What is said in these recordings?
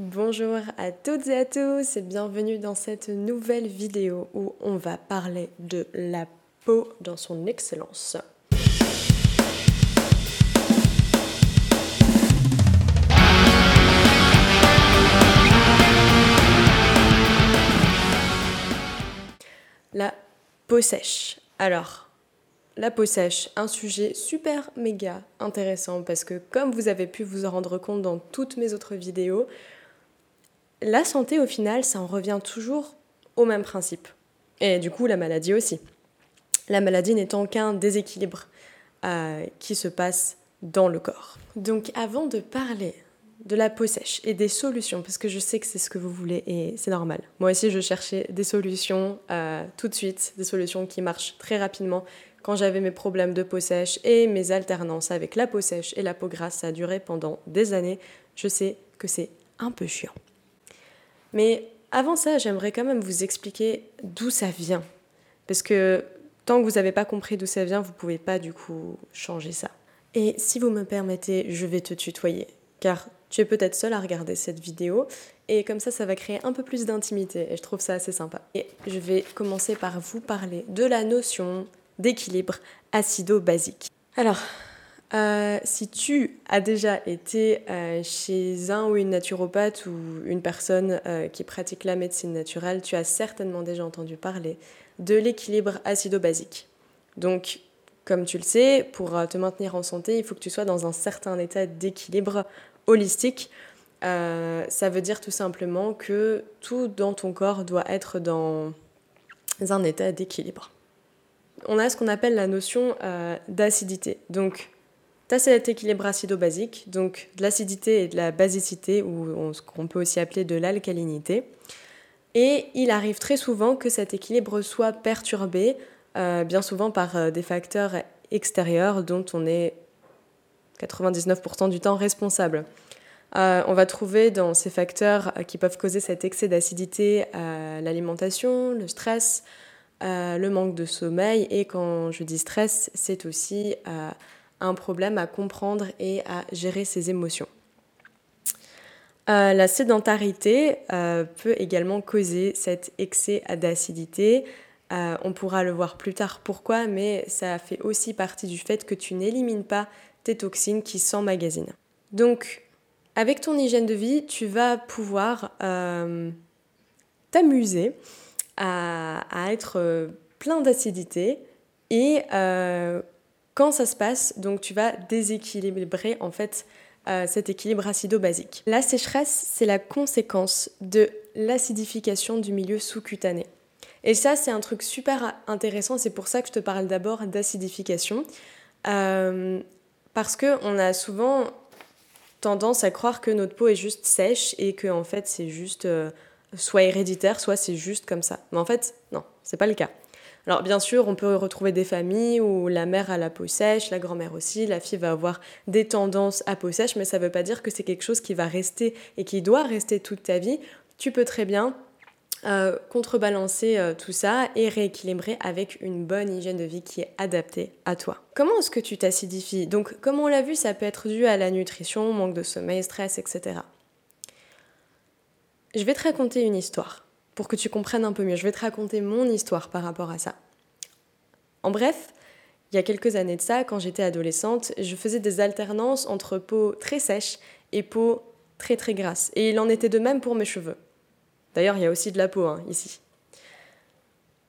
Bonjour à toutes et à tous et bienvenue dans cette nouvelle vidéo où on va parler de la peau dans son excellence. La peau sèche. Alors, la peau sèche, un sujet super méga intéressant parce que comme vous avez pu vous en rendre compte dans toutes mes autres vidéos, la santé au final, ça en revient toujours au même principe. Et du coup, la maladie aussi. La maladie n'étant qu'un déséquilibre euh, qui se passe dans le corps. Donc avant de parler de la peau sèche et des solutions, parce que je sais que c'est ce que vous voulez et c'est normal. Moi aussi, je cherchais des solutions euh, tout de suite, des solutions qui marchent très rapidement quand j'avais mes problèmes de peau sèche et mes alternances avec la peau sèche et la peau grasse, ça a duré pendant des années. Je sais que c'est un peu chiant. Mais avant ça, j'aimerais quand même vous expliquer d'où ça vient. Parce que tant que vous n'avez pas compris d'où ça vient, vous ne pouvez pas du coup changer ça. Et si vous me permettez, je vais te tutoyer. Car tu es peut-être seul à regarder cette vidéo et comme ça, ça va créer un peu plus d'intimité et je trouve ça assez sympa. Et je vais commencer par vous parler de la notion d'équilibre acido-basique. Alors, euh, si tu as déjà été euh, chez un ou une naturopathe ou une personne euh, qui pratique la médecine naturelle, tu as certainement déjà entendu parler de l'équilibre acido-basique. Donc, comme tu le sais, pour te maintenir en santé, il faut que tu sois dans un certain état d'équilibre holistique. ça veut dire tout simplement que tout dans ton corps doit être dans un état d'équilibre on a ce qu'on appelle la notion d'acidité. Donc, tu as cet équilibre acido-basique, donc de l'acidité et de la basicité, ou ce qu'on peut aussi appeler de l'alcalinité. Et il arrive très souvent que cet équilibre soit perturbé, euh, bien souvent par euh, des facteurs extérieurs dont on est 99% du temps responsable. on va trouver dans ces facteurs qui peuvent causer cet excès d'acidité l'alimentation, le stress, euh, le manque de sommeil et quand je dis stress, c'est aussi euh, un problème à comprendre et à gérer ses émotions. Euh, la sédentarité peut également causer cet excès d'acidité. on pourra le voir plus tard pourquoi, mais ça fait aussi partie du fait que tu n'élimines pas tes toxines qui s'emmagasinent. Donc, avec ton hygiène de vie, tu vas pouvoir t'amuser à, être euh, plein d'acidité et euh, quand ça se passe, donc tu vas déséquilibrer en fait euh, cet équilibre acido-basique. La sécheresse, c'est la conséquence de l'acidification du milieu sous-cutané. Et ça, c'est un truc super intéressant, c'est pour ça que je te parle d'abord d'acidification. parce qu'on a souvent tendance à croire que notre peau est juste sèche et que en fait c'est juste soit héréditaire, soit c'est juste comme ça. Mais en fait, non, c'est pas le cas. Alors bien sûr, on peut retrouver des familles où la mère a la peau sèche, la grand-mère aussi, la fille va avoir des tendances à peau sèche, mais ça ne veut pas dire que c'est quelque chose qui va rester et qui doit rester toute ta vie. Tu peux très bien euh, contrebalancer euh, tout ça et rééquilibrer avec une bonne hygiène de vie qui est adaptée à toi. Comment est-ce que tu t'acidifies? Donc comme on l'a vu, ça peut être dû à la nutrition, manque de sommeil, stress, etc. Je vais te raconter une histoire pour que tu comprennes un peu mieux. Je vais te raconter mon histoire par rapport à ça. En bref, il y a quelques années de ça, quand j'étais adolescente, je faisais des alternances entre peau très sèche et peau très très grasse. Et il en était de même pour mes cheveux. D'ailleurs, il y a aussi de la peau hein, ici.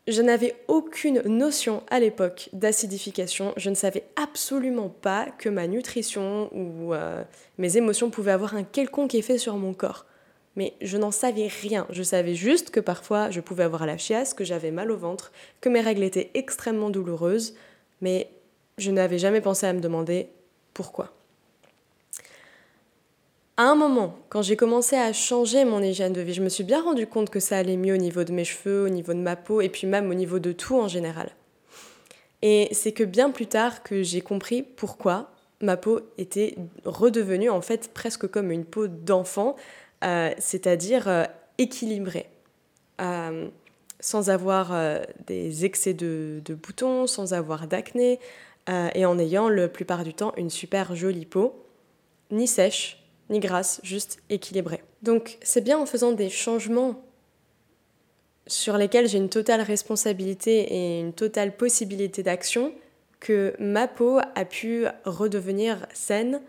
Je n'avais aucune notion à l'époque d'acidification. Je ne savais absolument pas que ma nutrition ou euh, mes émotions pouvaient avoir un quelconque effet sur mon corps mais je n'en savais rien. Je savais juste que parfois je pouvais avoir la chiasse, que j'avais mal au ventre, que mes règles étaient extrêmement douloureuses, mais je n'avais jamais pensé à me demander pourquoi. À un moment, quand j'ai commencé à changer mon hygiène de vie, je me suis bien rendu compte que ça allait mieux au niveau de mes cheveux, au niveau de ma peau et puis même au niveau de tout en général. Et c'est que bien plus tard que j'ai compris pourquoi ma peau était redevenue en fait presque comme une peau d'enfant euh, c'est-à-dire euh, équilibré, euh, sans avoir des excès de, boutons, sans avoir d'acné, et en ayant la plupart du temps une super jolie peau, ni sèche, ni grasse, juste équilibrée. Donc c'est bien en faisant des changements sur lesquels j'ai une totale responsabilité et une totale possibilité d'action que ma peau a pu redevenir saine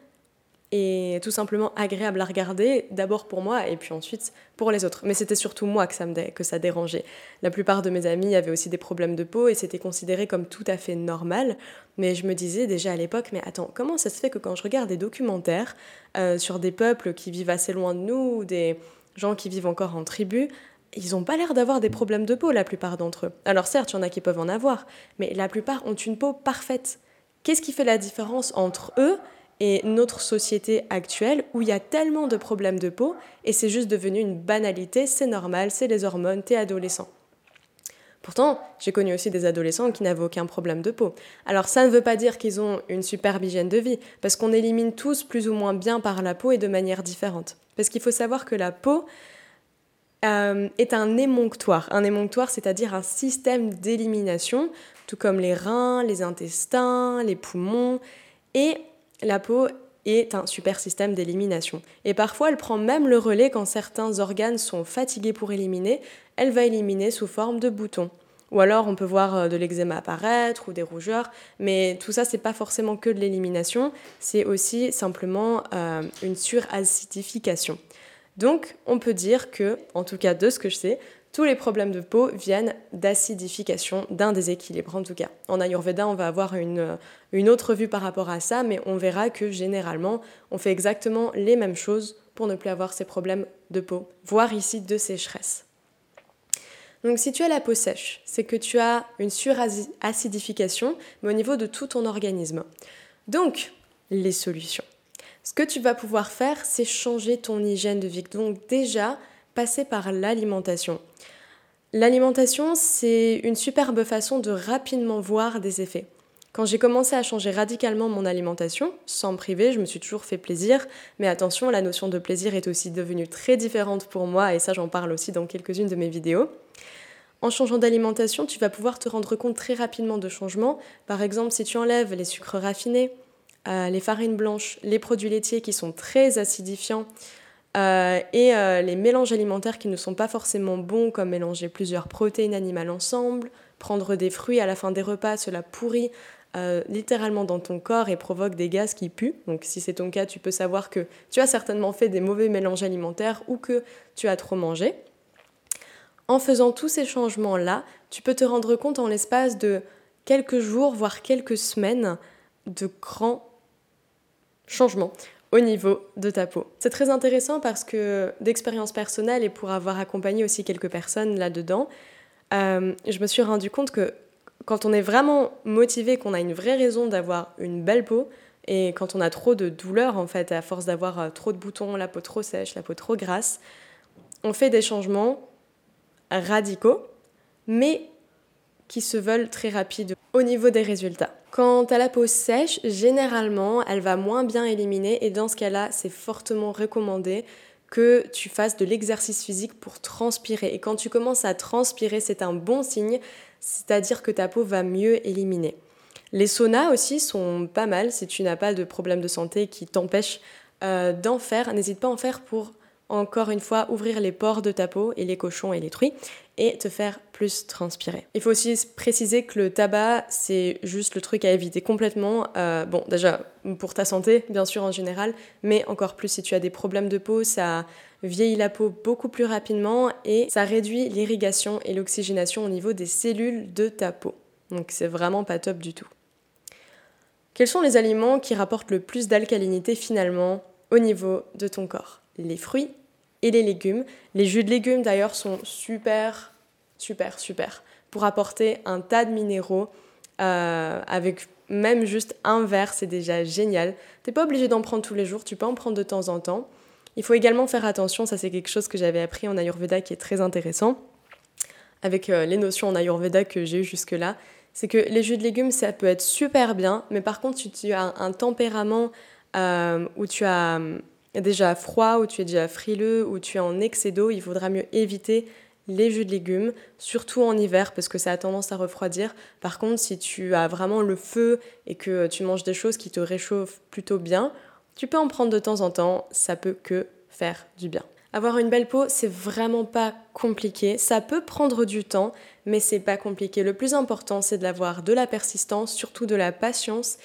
et tout simplement agréable à regarder, d'abord pour moi et puis ensuite pour les autres. Mais c'était surtout moi que ça, me que ça dérangeait. La plupart de mes amis avaient aussi des problèmes de peau et c'était considéré comme tout à fait normal. Mais je me disais déjà à l'époque, mais attends, comment ça se fait que quand je regarde des documentaires euh, sur des peuples qui vivent assez loin de nous, ou des gens qui vivent encore en tribu, ils n'ont pas l'air d'avoir des problèmes de peau, la plupart d'entre eux. Alors certes, il y en a qui peuvent en avoir, mais la plupart ont une peau parfaite. Qu'est-ce qui fait la différence entre eux et notre société actuelle où il y a tellement de problèmes de peau et c'est juste devenu une banalité, c'est normal, c'est les hormones, t'es adolescent. Pourtant, j'ai connu aussi des adolescents qui n'avaient aucun problème de peau. Alors ça ne veut pas dire qu'ils ont une superbe hygiène de vie, parce qu'on élimine tous plus ou moins bien par la peau et de manière différente. Parce qu'il faut savoir que la peau, euh, est un émonctoire. Un émonctoire, c'est-à-dire un système d'élimination, tout comme les reins, les intestins, les poumons. Et la peau est un super système d'élimination. Et parfois, elle prend même le relais quand certains organes sont fatigués pour éliminer. Elle va éliminer sous forme de boutons. Ou alors, on peut voir euh, de l'eczéma apparaître ou des rougeurs, mais tout ça, c'est pas forcément que de l'élimination, c'est aussi simplement euh, une suracidification. Donc, on peut dire que, en tout cas de ce que je sais, tous les problèmes de peau viennent d'acidification, d'un déséquilibre en tout cas. En Ayurveda, on va avoir une, autre vue par rapport à ça, mais on verra que généralement, on fait exactement les mêmes choses pour ne plus avoir ces problèmes de peau, voire ici de sécheresse. Donc si tu as la peau sèche, c'est que tu as une suracidification, mais au niveau de tout ton organisme. Donc, les solutions. Ce que tu vas pouvoir faire, c'est changer ton hygiène de vie. Donc déjà, passer par l'alimentation. L'alimentation, c'est une superbe façon de rapidement voir des effets. Quand j'ai commencé à changer radicalement mon alimentation, sans me priver, je me suis toujours fait plaisir, mais attention, la notion de plaisir est aussi devenue très différente pour moi, et ça j'en parle aussi dans quelques-unes de mes vidéos. En changeant d'alimentation, tu vas pouvoir te rendre compte très rapidement de changements. Par exemple, si tu enlèves les sucres raffinés, euh, les farines blanches, les produits laitiers qui sont très acidifiants euh, et euh, les mélanges alimentaires qui ne sont pas forcément bons, comme mélanger plusieurs protéines animales ensemble, prendre des fruits à la fin des repas, cela pourrit littéralement dans ton corps et provoque des gaz qui puent. Donc si c'est ton cas, tu peux savoir que tu as certainement fait des mauvais mélanges alimentaires ou que tu as trop mangé. En faisant tous ces changements-là, tu peux te rendre compte en l'espace de quelques jours, voire quelques semaines, de grands changement au niveau de ta peau. C'est très intéressant parce que d'expérience personnelle et pour avoir accompagné aussi quelques personnes là-dedans, euh, je me suis rendu compte que quand on est vraiment motivé, qu'on a une vraie raison d'avoir une belle peau, et quand on a trop de douleur en fait, à force d'avoir euh, trop de boutons, la peau trop sèche, la peau trop grasse, on fait des changements radicaux, mais qui se veulent très rapides au niveau des résultats. Quand tu as la peau sèche, généralement, elle va moins bien éliminer et dans ce cas-là, c'est fortement recommandé que tu fasses de l'exercice physique pour transpirer. Et quand tu commences à transpirer, c'est un bon signe, c'est-à-dire que ta peau va mieux éliminer. Les saunas aussi sont pas mal si tu n'as pas de problème de santé qui t'empêche euh, d'en faire. N'hésite pas à en faire pour encore une fois, ouvrir les pores de ta peau et les cochons et les truies et te faire plus transpirer. Il faut aussi préciser que le tabac, c'est juste le truc à éviter complètement. Euh, bon, déjà, pour ta santé, bien sûr, en général, mais encore plus si tu as des problèmes de peau, ça vieillit la peau beaucoup plus rapidement et ça réduit l'irrigation et l'oxygénation au niveau des cellules de ta peau. Donc c'est vraiment pas top du tout. Quels sont les aliments qui rapportent le plus d'alcalinité finalement au niveau de ton corps? Les fruits et les légumes. Les jus de légumes d'ailleurs sont super, super, super pour apporter un tas de minéraux euh, avec même juste un verre, c'est déjà génial. T'es pas obligé d'en prendre tous les jours, tu peux en prendre de temps en temps. Il faut également faire attention, ça c'est quelque chose que j'avais appris en Ayurveda qui est très intéressant, avec euh, les notions en Ayurveda que j'ai eues jusque-là, c'est que les jus de légumes ça peut être super bien, mais par contre si tu as un tempérament euh, où tu as déjà froid, ou tu es déjà frileux, ou tu es en excès d'eau, il vaudra mieux éviter les jus de légumes, surtout en hiver parce que ça a tendance à refroidir. Par contre, si tu as vraiment le feu et que tu manges des choses qui te réchauffent plutôt bien, Tu peux en prendre de temps en temps, ça peut que faire du bien. Avoir une belle peau, c'est vraiment pas compliqué. Ça peut prendre du temps, mais c'est pas compliqué. Le plus important, c'est de l'avoir de la persistance, surtout de la patience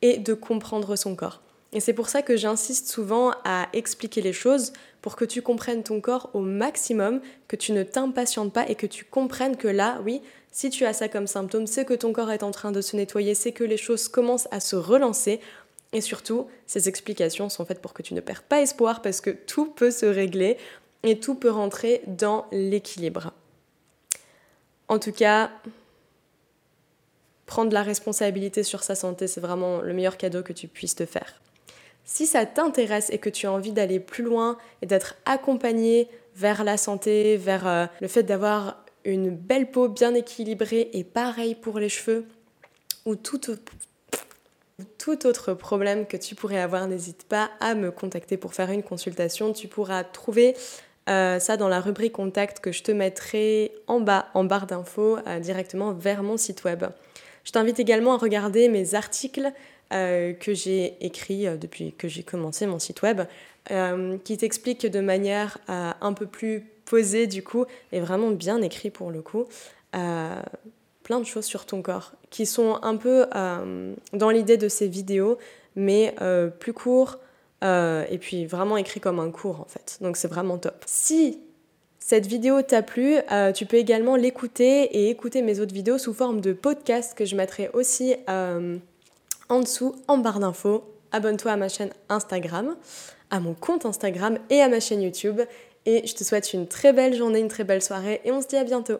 et de comprendre son corps. Et c'est pour ça que j'insiste souvent à expliquer les choses pour que tu comprennes ton corps au maximum, que tu ne t'impatientes pas et que tu comprennes que là, oui, si tu as ça comme symptôme, c'est que ton corps est en train de se nettoyer, c'est que les choses commencent à se relancer. Et surtout, ces explications sont faites pour que tu ne perds pas espoir parce que tout peut se régler et tout peut rentrer dans l'équilibre. En tout cas, prendre la responsabilité sur sa santé, c'est vraiment le meilleur cadeau que tu puisses te faire. Si ça t'intéresse et que tu as envie d'aller plus loin et d'être accompagné vers la santé, vers euh, le fait d'avoir une belle peau bien équilibrée et pareil pour les cheveux ou tout, autre problème que tu pourrais avoir, n'hésite pas à me contacter pour faire une consultation. Tu pourras trouver euh, ça dans la rubrique contact que je te mettrai en bas, en barre d'infos, euh, directement vers mon site web. Je t'invite également à regarder mes articles que j'ai écrits depuis que j'ai commencé mon site web, qui t'expliquent de manière un peu plus posé du coup et vraiment bien écrit pour le coup. Euh, plein de choses sur ton corps qui sont un peu euh, dans l'idée de ces vidéos mais euh, plus courts et puis vraiment écrit comme un cours en fait. Donc c'est vraiment top. Si cette vidéo t'a plu, tu peux également l'écouter et écouter mes autres vidéos sous forme de podcast que je mettrai aussi en dessous en barre d'infos. Abonne-toi à ma chaîne Instagram, à mon compte Instagram et à ma chaîne YouTube et je te souhaite une très belle journée, une très belle soirée et on se dit à bientôt.